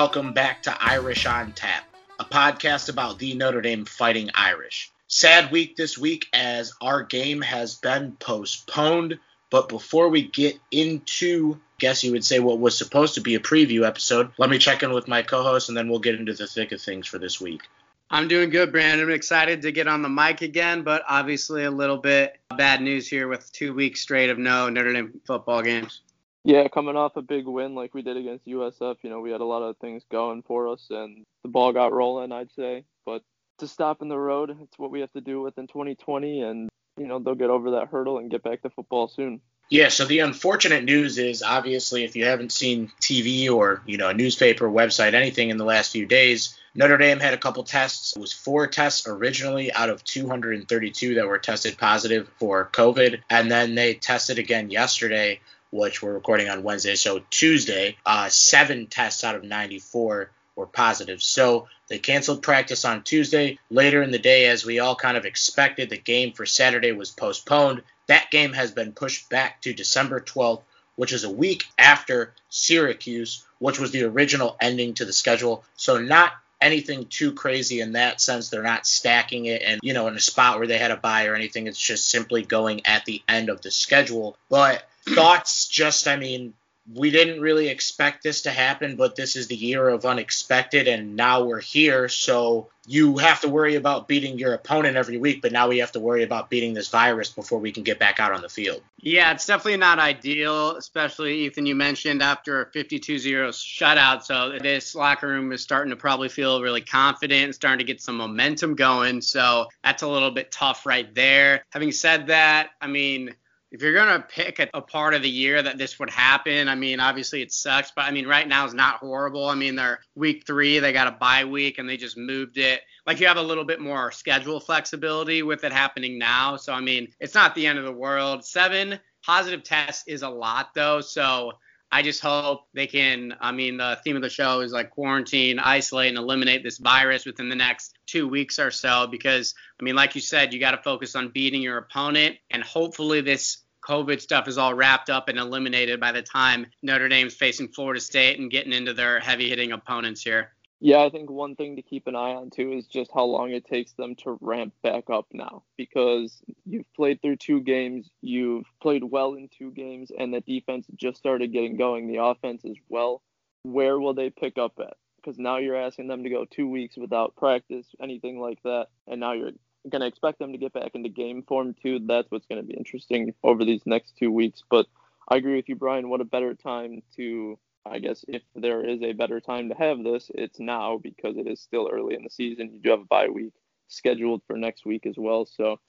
Welcome back to Irish on Tap, a podcast about the Notre Dame Fighting Irish. Sad week this week as our game has been postponed. But before we get into, guess you would say, what was supposed to be a preview episode, let me check in with my co host and then we'll get into the thick of things for this week. I'm doing good, Brandon. I'm excited to get on the mic again, but obviously a little bit bad news here with two weeks straight of no Notre Dame football games. Yeah, coming off a big win like we did against USF, you know, we had a lot of things going for us and the ball got rolling, I'd say. But to stop in the road, it's what we have to do within 2020 and you know, they'll get over that hurdle and get back to football soon. Yeah, so the unfortunate news is obviously if you haven't seen TV or, you know, a newspaper, website, anything in the last few days, Notre Dame had a couple tests. It was four tests originally out of 232 that were tested positive for COVID. And then they tested again yesterday which we're recording on Wednesday. So Tuesday, uh, seven tests out of 94 were positive. So they canceled practice on Tuesday. Later in the day, as we all kind of expected, the game for Saturday was postponed. That game has been pushed back to December 12th, which is a week after Syracuse, which was the original ending to the schedule. So not anything too crazy in that sense. They're not stacking it and, you know, in a spot where they had a buy or anything. It's just simply going at the end of the schedule. But thoughts just, I mean, we didn't really expect this to happen, but this is the year of unexpected, and now we're here. So you have to worry about beating your opponent every week, but now we have to worry about beating this virus before we can get back out on the field. Yeah, it's definitely not ideal, especially Ethan. You mentioned after a 52 0 shutout. So this locker room is starting to probably feel really confident and starting to get some momentum going. So that's a little bit tough right there. Having said that, I mean, if you're gonna pick a, a, part of the year that this would happen, I mean, obviously it sucks, but I mean, right now is not horrible. I mean, they're week three, they got a bye week, and they just moved it. Like you have a little bit more schedule flexibility with it happening now. So I mean, it's not the end of the world. Seven positive tests is a lot though, so. I just hope they can. I mean, the theme of the show is like quarantine, isolate, and eliminate this virus within the next two weeks or so. Because, I mean, like you said, you got to focus on beating your opponent. And hopefully, this COVID stuff is all wrapped up and eliminated by the time Notre Dame's facing Florida State and getting into their heavy hitting opponents here. Yeah, I think one thing to keep an eye on too is just how long it takes them to ramp back up now because you've played through two games, you've played well in two games, and the defense just started getting going. The offense as well. Where will they pick up at? Because now you're asking them to go two weeks without practice, anything like that, and now you're going to expect them to get back into game form too. That's what's going to be interesting over these next two weeks. But I agree with you, Brian. What a better time to I guess if there is a better time to have this, it's now because it is still early in the season. You do have a bye week scheduled for next week as well. So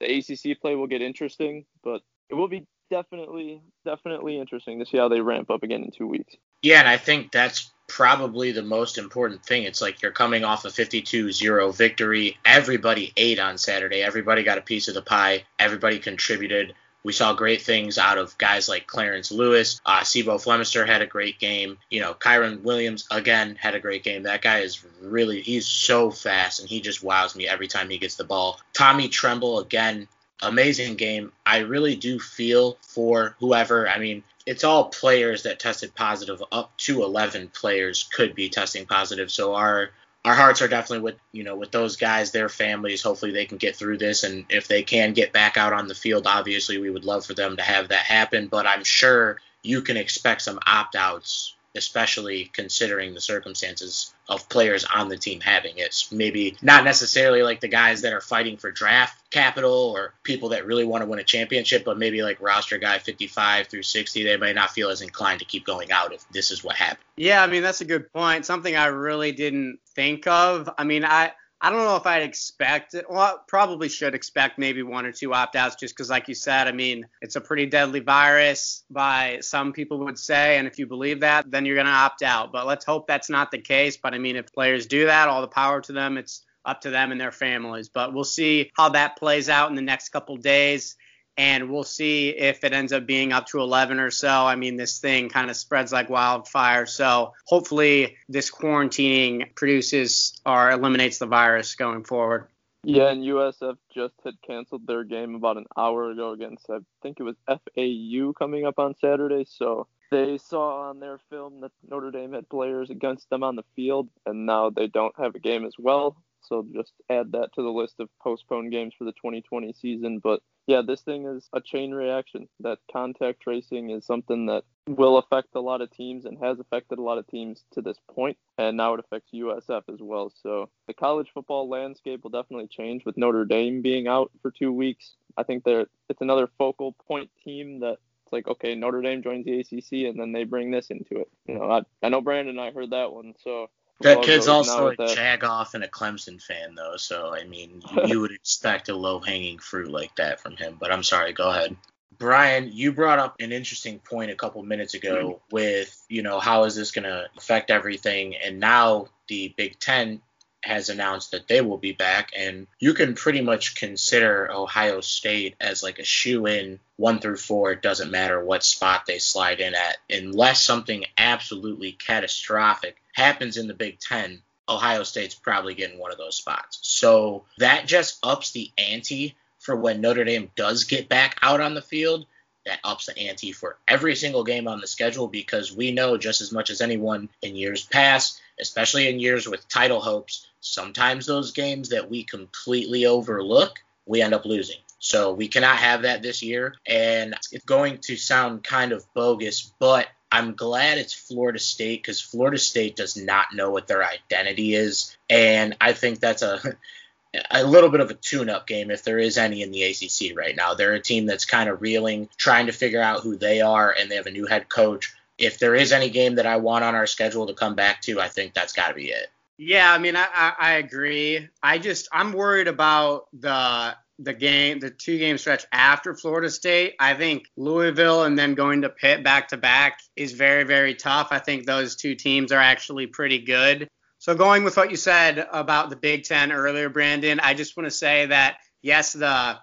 the ACC play will get interesting, but it will be definitely, definitely interesting to see how they ramp up again in two weeks. Yeah, and I think that's probably the most important thing. It's like you're coming off a 52-0 victory. Everybody ate on Saturday. Everybody got a piece of the pie. Everybody contributed. We saw great things out of guys like Clarence Lewis. Uh, C'Bo Flemister had a great game. You know, Kyren Williams, again, had a great game. That guy is really, he's so fast, and he just wows me every time he gets the ball. Tommy Tremble, again, amazing game. I really do feel for whoever. I mean, it's all players that tested positive. Up to 11 players could be testing positive. So our our hearts are definitely with you know with those guys, their families. Hopefully they can get through this, and if they can get back out on the field, obviously we would love for them to have that happen. But I'm sure you can expect some opt outs especially considering the circumstances of players on the team having it. Maybe not necessarily like the guys that are fighting for draft capital or people that really want to win a championship, but maybe like roster guy 55 through 60, they may not feel as inclined to keep going out if this is what happened. Yeah, I mean, that's a good point. Something I really didn't think of. I mean, I I don't know if I'd expect it. Well, probably should expect maybe one or two opt outs just because, like you said, I mean, it's a pretty deadly virus by some people would say. And if you believe that, then you're going to opt out. But let's hope that's not the case. But I mean, if players do that, all the power to them. It's up to them and their families. But we'll see how that plays out in the next couple days and we'll see if it ends up being up to 11 or so. I mean, this thing kind of spreads like wildfire. So hopefully, this quarantining produces or eliminates the virus going forward. Yeah, and USF just had canceled their game about an hour ago against, I think it was FAU coming up on Saturday. So they saw on their film that Notre Dame had players against them on the field, and now they don't have a game as well. So just add that to the list of postponed games for the 2020 season. But yeah, this thing is a chain reaction. That contact tracing is something that will affect a lot of teams and has affected a lot of teams to this point, and now it affects USF as well. So the college football landscape will definitely change with Notre Dame being out for two weeks. I think that it's another focal point team that it's like okay, Notre Dame joins the ACC and then they bring this into it. You know, I, I know Brandon and I heard that one, so that kid's also a Jagoff and a Clemson fan, though. So I mean, you, you would expect a low-hanging fruit like that from him. But I'm sorry. Go ahead. Brian, you brought up an interesting point a couple minutes ago mm-hmm. with, you know, how is this going to affect everything? And now the Big Ten has announced that they will be back, and you can pretty much consider Ohio State as like a shoe in one through four. It doesn't matter what spot they slide in at, unless something absolutely catastrophic happens in the Big Ten. Ohio State's probably getting one of those spots. So that just ups the ante for when Notre Dame does get back out on the field. That ups the ante for every single game on the schedule because we know just as much as anyone in years past, especially in years with title hopes, sometimes those games that we completely overlook, we end up losing. So we cannot have that this year. And it's going to sound kind of bogus, but I'm glad it's Florida State because Florida State does not know what their identity is. And I think that's a. A little bit of a tune-up game, if there is any in the ACC right now. They're a team that's kind of reeling, trying to figure out who they are, and they have a new head coach. If there is any game that I want on our schedule to come back to, I think that's got to be it. Yeah, I mean, I, I, I agree. I just I'm worried about the the game, the two game stretch after Florida State. I think Louisville and then going to Pitt back to back is very very tough. I think those two teams are actually pretty good. So going with what you said about the Big Ten earlier, Brandon, I just want to say that yes, the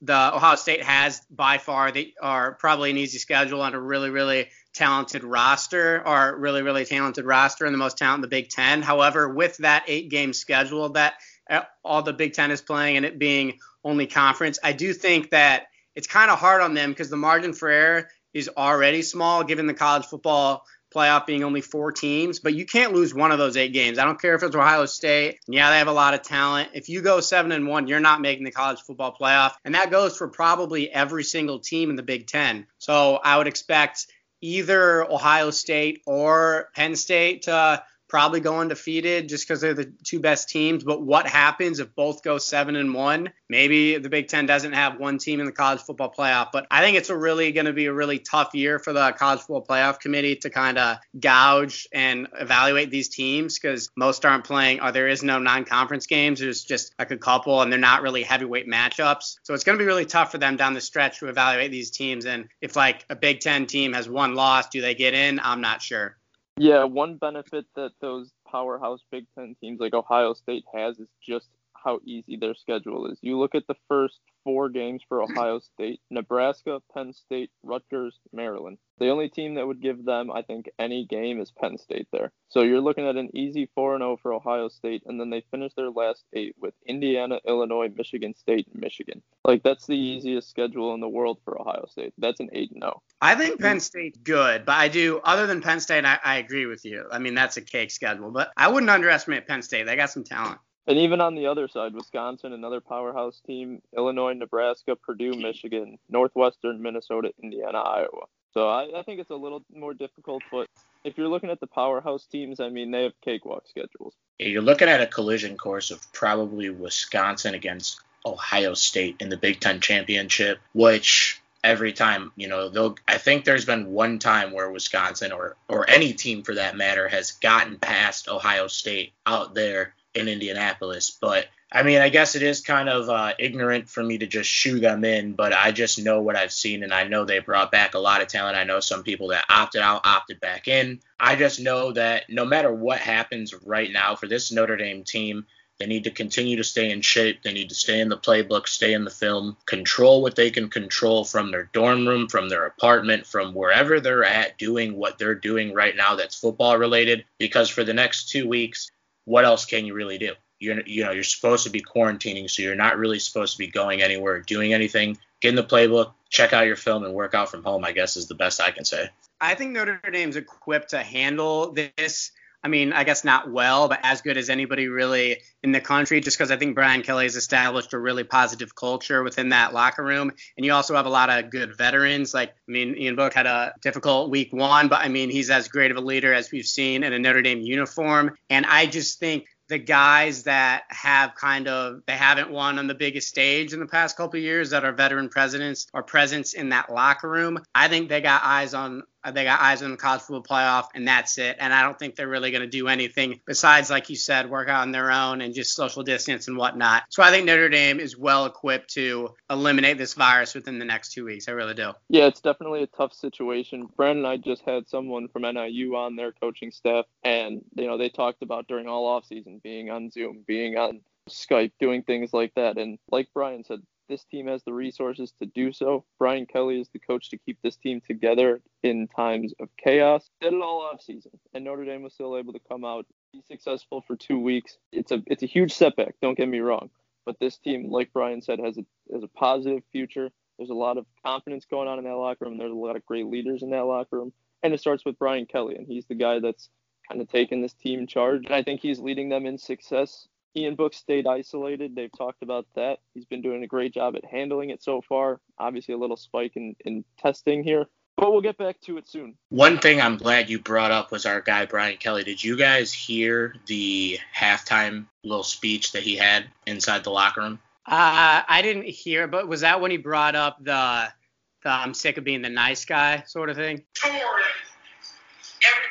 the Ohio State has by far they are probably an easy schedule and a really really talented roster or really really talented roster and the most talent in the Big Ten. However, with that eight game schedule that uh, all the Big Ten is playing and it being only conference, I do think that it's kind of hard on them because the margin for error is already small given the college football playoff being only four teams, but you can't lose one of those eight games. I don't care if it's Ohio State. Yeah, they have a lot of talent. If you go seven and one, you're not making the college football playoff. And that goes for probably every single team in the Big Ten. So I would expect either Ohio State or Penn State to probably go undefeated just because they're the two best teams. But what happens if both go seven and one? Maybe the Big Ten doesn't have one team in the college football playoff. But I think it's really going to be a really tough year for the college football playoff committee to kind of gouge and evaluate these teams because most aren't playing, or there is no non-conference games. There's just like a couple, and they're not really heavyweight matchups. So it's going to be really tough for them down the stretch to evaluate these teams. And if like a Big Ten team has one loss, do they get in? I'm not sure. Yeah, one benefit that those powerhouse Big Ten teams like Ohio State has is just how easy their schedule is. You look at the first four games for Ohio State Nebraska, Penn State, Rutgers, Maryland. The only team that would give them, I think, any game is Penn State there. So you're looking at an easy 4 0 for Ohio State, and then they finish their last eight with Indiana, Illinois, Michigan State, and Michigan. Like, that's the easiest schedule in the world for Ohio State. That's an 8 0. I think Penn State's good, but I do, other than Penn State, I, I agree with you. I mean, that's a cake schedule, but I wouldn't underestimate Penn State. They got some talent. And even on the other side, Wisconsin, another powerhouse team, Illinois, Nebraska, Purdue, Michigan, Northwestern, Minnesota, Indiana, Iowa. So I, I think it's a little more difficult, but if you're looking at the powerhouse teams, I mean, they have cakewalk schedules. You're looking at a collision course of probably Wisconsin against Ohio State in the Big Ten championship, which every time, you know, they'll I think there's been one time where Wisconsin or or any team for that matter has gotten past Ohio State out there in Indianapolis. But I mean, I guess it is kind of uh, ignorant for me to just shoo them in, but I just know what I've seen, and I know they brought back a lot of talent. I know some people that opted out, opted back in. I just know that no matter what happens right now for this Notre Dame team, they need to continue to stay in shape. They need to stay in the playbook, stay in the film, control what they can control from their dorm room, from their apartment, from wherever they're at, doing what they're doing right now that's football related. Because for the next two weeks, what else can you really do? You're you know you're supposed to be quarantining, so you're not really supposed to be going anywhere, doing anything. Get in the playbook, check out your film, and work out from home. I guess is the best I can say. I think Notre Dame's equipped to handle this. I mean, I guess not well, but as good as anybody really in the country, just because I think Brian Kelly has established a really positive culture within that locker room. And you also have a lot of good veterans. Like, I mean, Ian Book had a difficult week one, but I mean, he's as great of a leader as we've seen in a Notre Dame uniform. And I just think the guys that have kind of they haven't won on the biggest stage in the past couple years that are veteran presidents or presence in that locker room. I think they got eyes on Uh, they got eyes on the college football playoff, and that's it. And I don't think they're really going to do anything besides, like you said, work out on their own and just social distance and whatnot. So I think Notre Dame is well equipped to eliminate this virus within the next two weeks. I really do. Yeah, it's definitely a tough situation. Brandon and I just had someone from NIU on their coaching staff, and you know they talked about during all off season being on Zoom, being on Skype, doing things like that. And like Brian said, this team has the resources to do so. Brian Kelly is the coach to keep this team together in times of chaos. Did it all off season, and Notre Dame was still able to come out be successful for two weeks. It's a it's a huge setback. Don't get me wrong, but this team, like Brian said, has a has a positive future. There's a lot of confidence going on in that locker room. There's a lot of great leaders in that locker room, and it starts with Brian Kelly, and he's the guy that's kind of taking this team charge. And I think he's leading them in success Ian Book stayed isolated. They've talked about that. He's been doing a great job at handling it so far. Obviously, a little spike in, in testing here, but we'll get back to it soon. One thing I'm glad you brought up was our guy, Brian Kelly. Did you guys hear the halftime little speech that he had inside the locker room? Uh, I didn't hear, but was that when he brought up the, the I'm sick of being the nice guy sort of thing? Every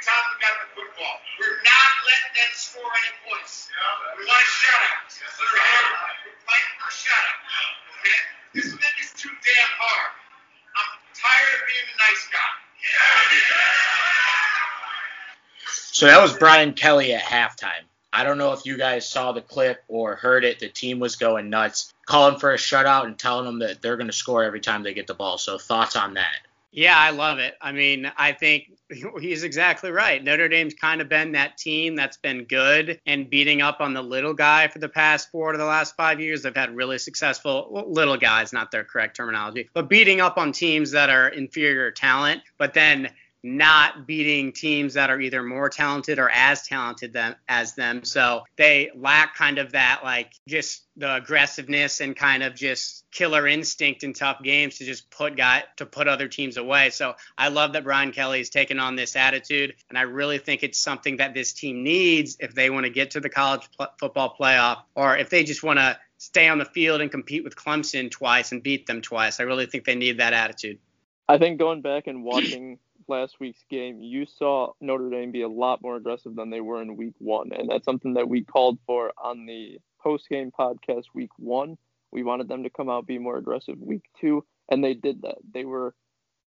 time we got the football, we're not letting them score any points. We want a shutout. We're fighting for a shutout. Okay? This thing is too damn hard. I'm tired of being the nice guy. So that was Brian Kelly at halftime. I don't know if you guys saw the clip or heard it. The team was going nuts, calling for a shutout and telling them that they're going to score every time they get the ball. So thoughts on that? Yeah, I love it. I mean, I think he's exactly right. Notre Dame's kind of been that team that's been good and beating up on the little guy for the past four to the last five years. They've had really successful little guys, not their correct terminology, but beating up on teams that are inferior talent, but then not beating teams that are either more talented or as talented them, as them. So they lack kind of that like just the aggressiveness and kind of just killer instinct in tough games to just put guy to put other teams away. So I love that Brian Kelly has taken on this attitude, and I really think it's something that this team needs if they want to get to the college pl- football playoff or if they just want to stay on the field and compete with Clemson twice and beat them twice. I really think they need that attitude. I think going back and watching last week's game, you saw Notre Dame be a lot more aggressive than they were in week one. And that's something that we called for on the post game podcast week one. We wanted them to come out be more aggressive week two, and they did that. They were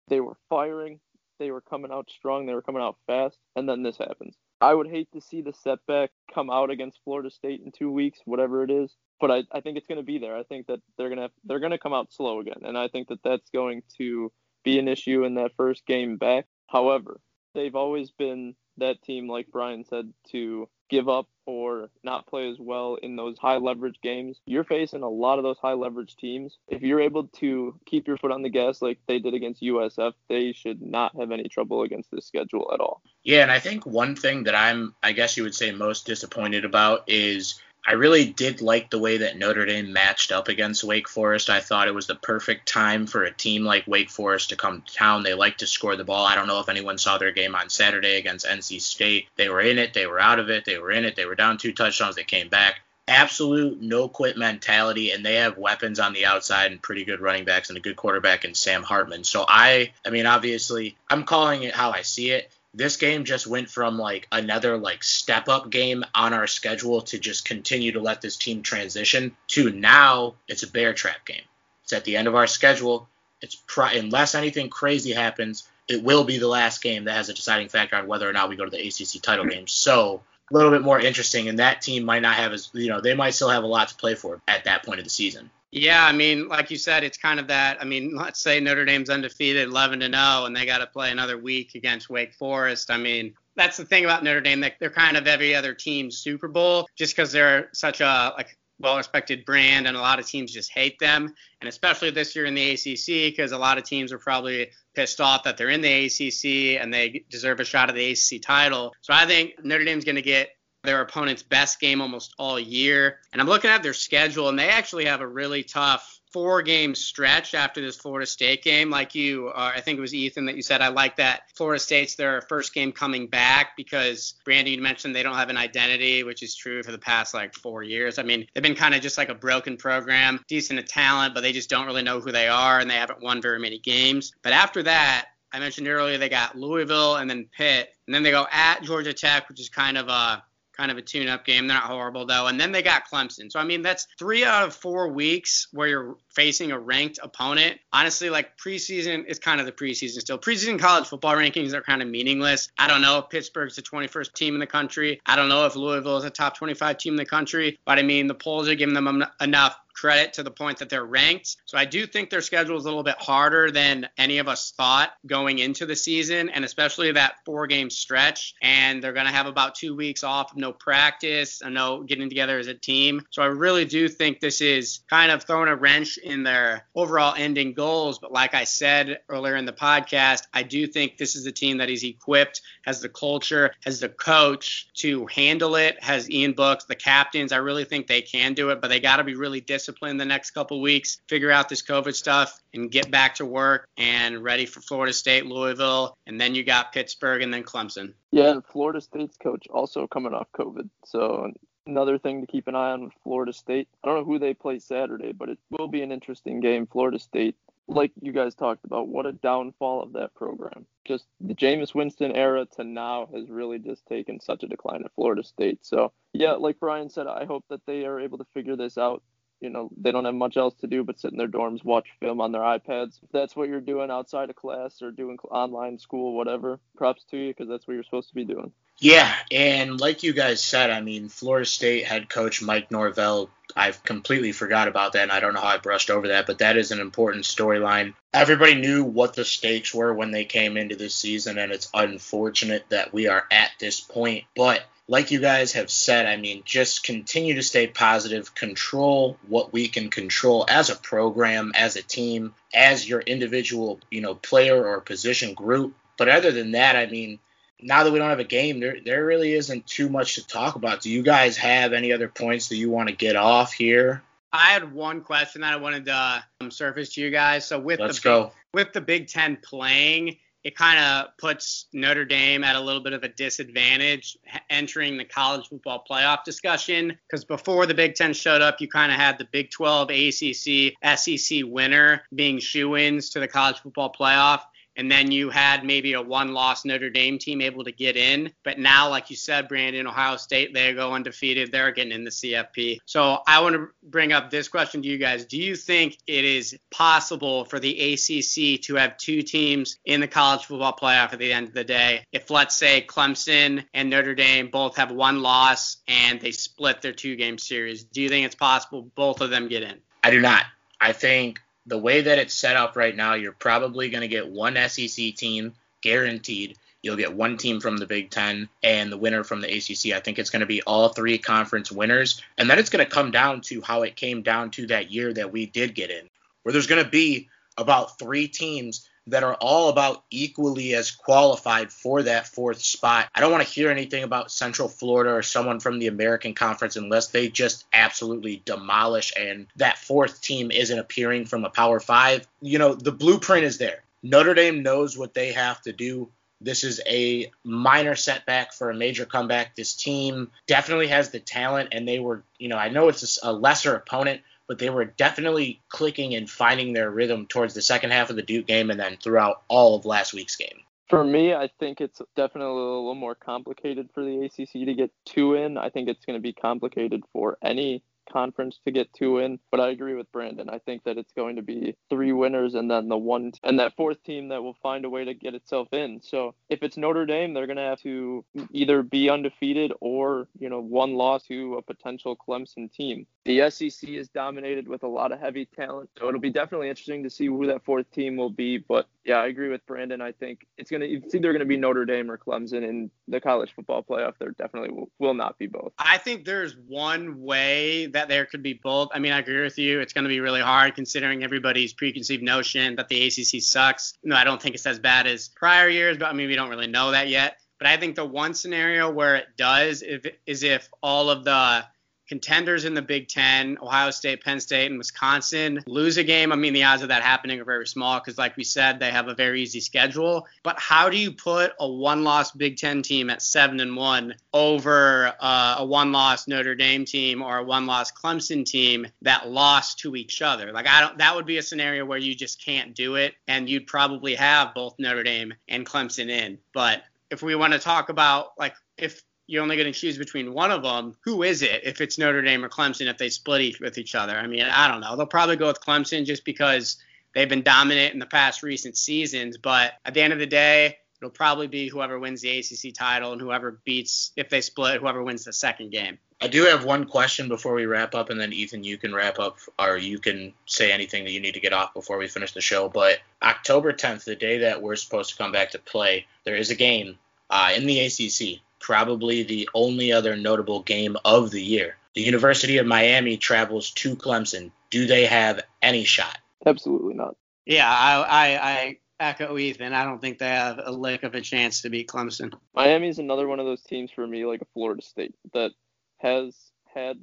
they were firing, they were coming out strong, they were coming out fast, and then this happens. I would hate to see the setback come out against Florida State in two weeks, whatever it is. But I, I think it's going to be there. I think that they're going to they're going to come out slow again, and I think that that's going to be an issue in that first game back. However, they've always been that team, like Brian said, to give up or not play as well in those high leverage games. You're facing a lot of those high leverage teams. If you're able to keep your foot on the gas like they did against USF, they should not have any trouble against this schedule at all. Yeah, and I think one thing that I'm, I guess you would say, most disappointed about is I really did like the way that Notre Dame matched up against Wake Forest. I thought it was the perfect time for a team like Wake Forest to come to town. They like to score the ball. I don't know if anyone saw their game on Saturday against NC State. They were in it, they were out of it, they were in it, they were down two touchdowns, they came back. Absolute no quit mentality, and they have weapons on the outside and pretty good running backs and a good quarterback in Sam Hartman. So I, I mean, obviously, I'm calling it how I see it this game just went from like another like step up game on our schedule to just continue to let this team transition to now it's a bear trap game. It's at the end of our schedule. It's pri- unless anything crazy happens, it will be the last game that has a deciding factor on whether or not we go to the ACC title game. So a little bit more interesting, and that team might not have as you know they might still have a lot to play for at that point of the season. Yeah, I mean, like you said, it's kind of that. I mean, let's say Notre Dame's undefeated, 11 to 0, and they got to play another week against Wake Forest. I mean, that's the thing about Notre Dame. They're kind of every other team's Super Bowl, just because they're such a like well respected brand, and a lot of teams just hate them. And especially this year in the ACC, because a lot of teams are probably pissed off that they're in the ACC and they deserve a shot at the ACC title. So I think Notre Dame's going to get their opponent's best game almost all year. And I'm looking at their schedule, and they actually have a really tough four game stretch after this Florida State game. Like you, uh, I think it was Ethan that you said, I like that Florida State's their first game coming back because Brandy, you mentioned they don't have an identity, which is true for the past like four years. I mean, they've been kind of just like a broken program, decent at talent, but they just don't really know who they are and they haven't won very many games. But after that, I mentioned earlier they got Louisville and then Pitt, and then they go at Georgia Tech, which is kind of a kind of a tune-up game. They're not horrible though. And then they got Clemson. So I mean, that's three out of four weeks where you're facing a ranked opponent. Honestly, like preseason is kind of the preseason still. Preseason college football rankings are kind of meaningless. I don't know if Pittsburgh's the 21st team in the country. I don't know if Louisville is a top 25 team in the country. But I mean, the polls are giving them enough credit to the point that they're ranked. So I do think their schedule is a little bit harder than any of us thought going into the season, and especially that four game stretch. And they're going to have about two weeks off, no practice, no getting together as a team. So I really do think this is kind of throwing a wrench in their overall ending goals. But like I said earlier in the podcast, I do think this is a team that is equipped, has the culture, has the coach to handle it, has Ian Books, the captains. I really think they can do it, but they got to be really disciplined discipline the next couple weeks, figure out this COVID stuff, and get back to work and ready for Florida State, Louisville, and then you got Pittsburgh and then Clemson. Yeah, Florida State's coach also coming off COVID. So another thing to keep an eye on with Florida State. I don't know who they play Saturday, but it will be an interesting game. Florida State, like you guys talked about, what a downfall of that program. Just the Jameis Winston era to now has really just taken such a decline at Florida State. So, yeah, like Brian said, I hope that they are able to figure this out you know they don't have much else to do but sit in their dorms watch film on their ipads. If that's what you're doing outside of class or doing online school whatever props to you because that's what you're supposed to be doing. Yeah and like you guys said i mean florida state head coach mike norvell i've completely forgot about that and i don't know how i brushed over that but that is an important storyline. Everybody knew what the stakes were when they came into this season and it's unfortunate that we are at this point but like you guys have said, I mean, just continue to stay positive, control what we can control as a program, as a team, as your individual, you know, player or position group. But other than that, I mean, now that we don't have a game, there there really isn't too much to talk about. Do you guys have any other points that you want to get off here? I had one question that I wanted to um, surface to you guys. So with Let's the go. with the Big Ten playing, it kind of puts Notre Dame at a little bit of a disadvantage entering the college football playoff discussion because before the Big Ten showed up, you kind of had the Big 12, ACC, SEC winner being shoe ins to the college football playoff and then you had maybe a one loss Notre Dame team able to get in. But now, like you said, Brandon, Ohio State, they go undefeated. They're getting in the CFP. So I want to bring up this question to you guys. Do you think it is possible for the ACC to have two teams in the college football playoff at the end of the day? If, let's say, Clemson and Notre Dame both have one loss and they split their two game series, do you think it's possible both of them get in? I do not. I think the way that it's set up right now, you're probably going to get one SEC team guaranteed. You'll get one team from the Big Ten and the winner from the ACC. I think it's going to be all three conference winners. And then it's going to come down to how it came down to that year that we did get in, where there's going to be about three teams that are all about equally as qualified for that fourth spot. I don't want to hear anything about Central Florida or someone from the American Conference unless they just absolutely demolish and that fourth team isn't appearing from a Power Five. You know, the blueprint is there. Notre Dame knows what they have to do. This is a minor setback for a major comeback. This team definitely has the talent, and they were, you know, I know it's a lesser opponent, but they were definitely clicking and finding their rhythm towards the second half of the Duke game and then throughout all of last week's game. For me, I think it's definitely a little more complicated for the ACC to get two in. I think it's going to be complicated for any conference to get two in. But I agree with Brandon. I think that it's going to be three winners and then the one and that fourth team that will find a way to get itself in. So if it's Notre Dame, they're going to have to either be undefeated or, you know, one loss to a potential Clemson team. The SEC is dominated with a lot of heavy talent. So it'll be definitely interesting to see who that fourth team will be. But yeah, I agree with Brandon. I think it's gonna it's either gonna be Notre Dame or Clemson in the college football playoff. There definitely will, will not be both. I think there's one way that that there could be both. I mean, I agree with you. It's going to be really hard considering everybody's preconceived notion that the ACC sucks. No, I don't think it's as bad as prior years, but I mean, we don't really know that yet. But I think the one scenario where it does if, is if all of the contenders in the Big Ten, Ohio State, Penn State, and Wisconsin lose a game. I mean, the odds of that happening are very small because, like we said, they have a very easy schedule. But how do you put a one-loss Big Ten team at seven and one over uh, a one-loss Notre Dame team or a one-loss Clemson team that lost to each other? Like, I don't. That would be a scenario where you just can't do it, and you'd probably have both Notre Dame and Clemson in. But if we want to talk about like if you're only going to choose between one of them. Who is it if it's Notre Dame or Clemson if they split each with each other? I mean, I don't know. They'll probably go with Clemson just because they've been dominant in the past recent seasons. But at the end of the day, it'll probably be whoever wins the ACC title and whoever beats, if they split, whoever wins the second game. I do have one question before we wrap up, and then Ethan, you can wrap up, or you can say anything that you need to get off before we finish the show. But October 10th, the day that we're supposed to come back to play, there is a game uh, in the ACC probably the only other notable game of the year. The University of Miami travels to Clemson. Do they have any shot? Absolutely not. Yeah, I, I, I echo Ethan. I don't think they have a lick of a chance to beat Clemson. Miami's another one of those teams for me, like a Florida State, that has had,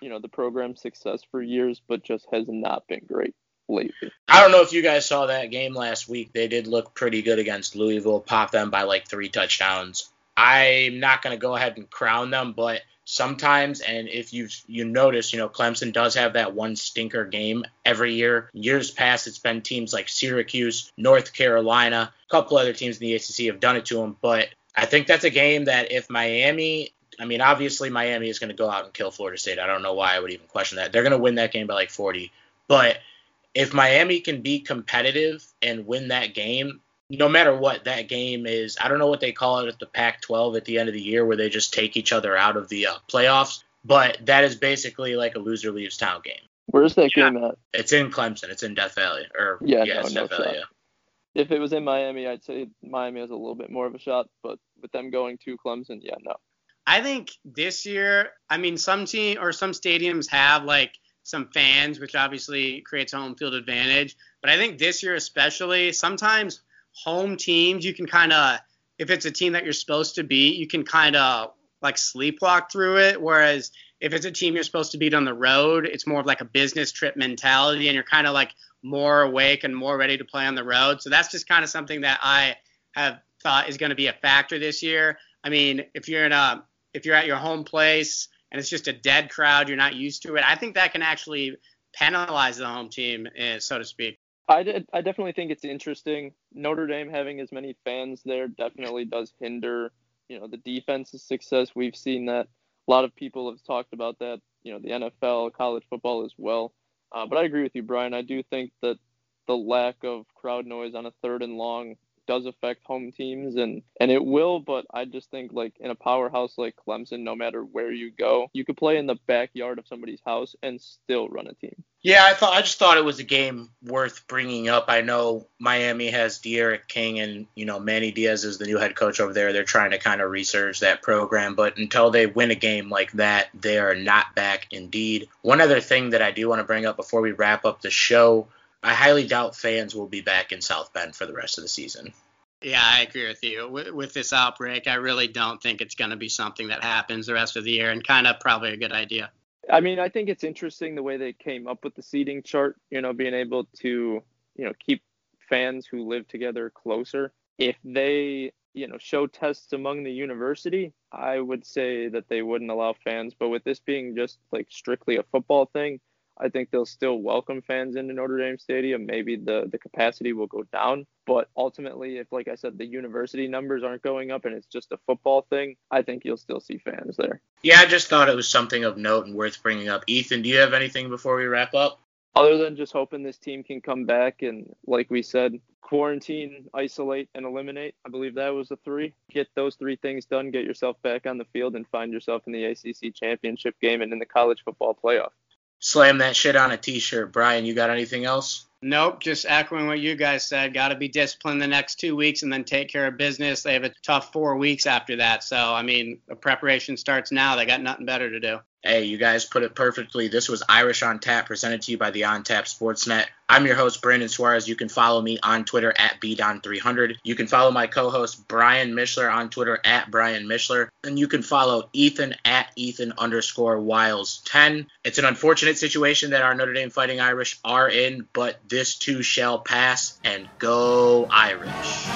you know, the program success for years, but just has not been great lately. I don't know if you guys saw that game last week. They did look pretty good against Louisville, popped them by like three touchdowns. I'm not going to go ahead and crown them, but sometimes, and if you you notice, you know, Clemson does have that one stinker game every year. Years past, it's been teams like Syracuse, North Carolina, a couple other teams in the ACC have done it to them. But I think that's a game that if Miami, I mean, obviously Miami is going to go out and kill Florida State. I don't know why I would even question that. They're going to win that game by like 40, but if Miami can be competitive and win that game, no matter what that game is, I don't know what they call it at the Pac 12 at the end of the year where they just take each other out of the uh, playoffs, but that is basically like a loser leaves town game. Where's that yeah. game at? It's in Clemson. It's in Death Valley. Or yeah, yeah no, no Death Valley. Yeah. If it was in Miami, I'd say Miami has a little bit more of a shot, but with them going to Clemson, yeah, no. I think this year, I mean, some team or some stadiums have like some fans, which obviously creates home field advantage. But I think this year especially, sometimes home teams, you can kind of, if it's a team that you're supposed to beat, you can kind of like sleepwalk through it. Whereas if it's a team you're supposed to beat on the road, it's more of like a business trip mentality, and you're kind of like more awake and more ready to play on the road. So that's just kind of something that I have thought is going to be a factor this year. I mean, if you're in a if you're at your home place and it's just a dead crowd, you're not used to it. I think that can actually penalize the home team, eh, so to speak. I, did, I definitely think it's interesting. Notre Dame having as many fans there definitely does hinder, you know, the defense's success. We've seen that. A lot of people have talked about that, you know, the NFL, college football as well. Uh, but I agree with you, Brian. I do think that the lack of crowd noise on a third and long does affect home teams and and it will but i just think like in a powerhouse like clemson no matter where you go you could play in the backyard of somebody's house and still run a team yeah i thought i just thought it was a game worth bringing up i know miami has D'Eriq king and you know manny diaz is the new head coach over there they're trying to kind of research that program but until they win a game like that they are not back indeed one other thing that i do want to bring up before we wrap up the show I highly doubt fans will be back in South Bend for the rest of the season. Yeah, I agree with you. With, with this outbreak, I really don't think it's going to be something that happens the rest of the year, and kind of probably a good idea. I mean, I think it's interesting the way they came up with the seating chart. You know, being able to you know keep fans who live together closer. If they you know show tests among the university, I would say that they wouldn't allow fans. But with this being just like strictly a football thing, I think they'll still welcome fans into Notre Dame Stadium. Maybe the, the capacity will go down. But ultimately, if, like I said, the university numbers aren't going up and it's just a football thing, I think you'll still see fans there. Yeah, I just thought it was something of note and worth bringing up. Ethan, do you have anything before we wrap up? Other than just hoping this team can come back and, like we said, quarantine, isolate, and eliminate. I believe that was the three. Get those three things done, get yourself back on the field, and find yourself in the ACC championship game and in the college football playoff slam that shit on a t-shirt. Brian, you got anything else? Nope, just echoing what you guys said. Got to be disciplined the next two weeks and then take care of business. They have a tough four weeks after that. So, I mean, the preparation starts now. They got nothing better to do. Hey, you guys put it perfectly. This was Irish on Tap presented to you by the On Tap Sportsnet. I'm your host, Brandon Suarez. You can follow me on Twitter at BDon300. You can follow my co host, Brian Mishler, on Twitter at Brian Mishler. And you can follow Ethan at Ethan underscore Wiles 10. It's an unfortunate situation that our Notre Dame Fighting Irish are in, but this too shall pass. And go Irish.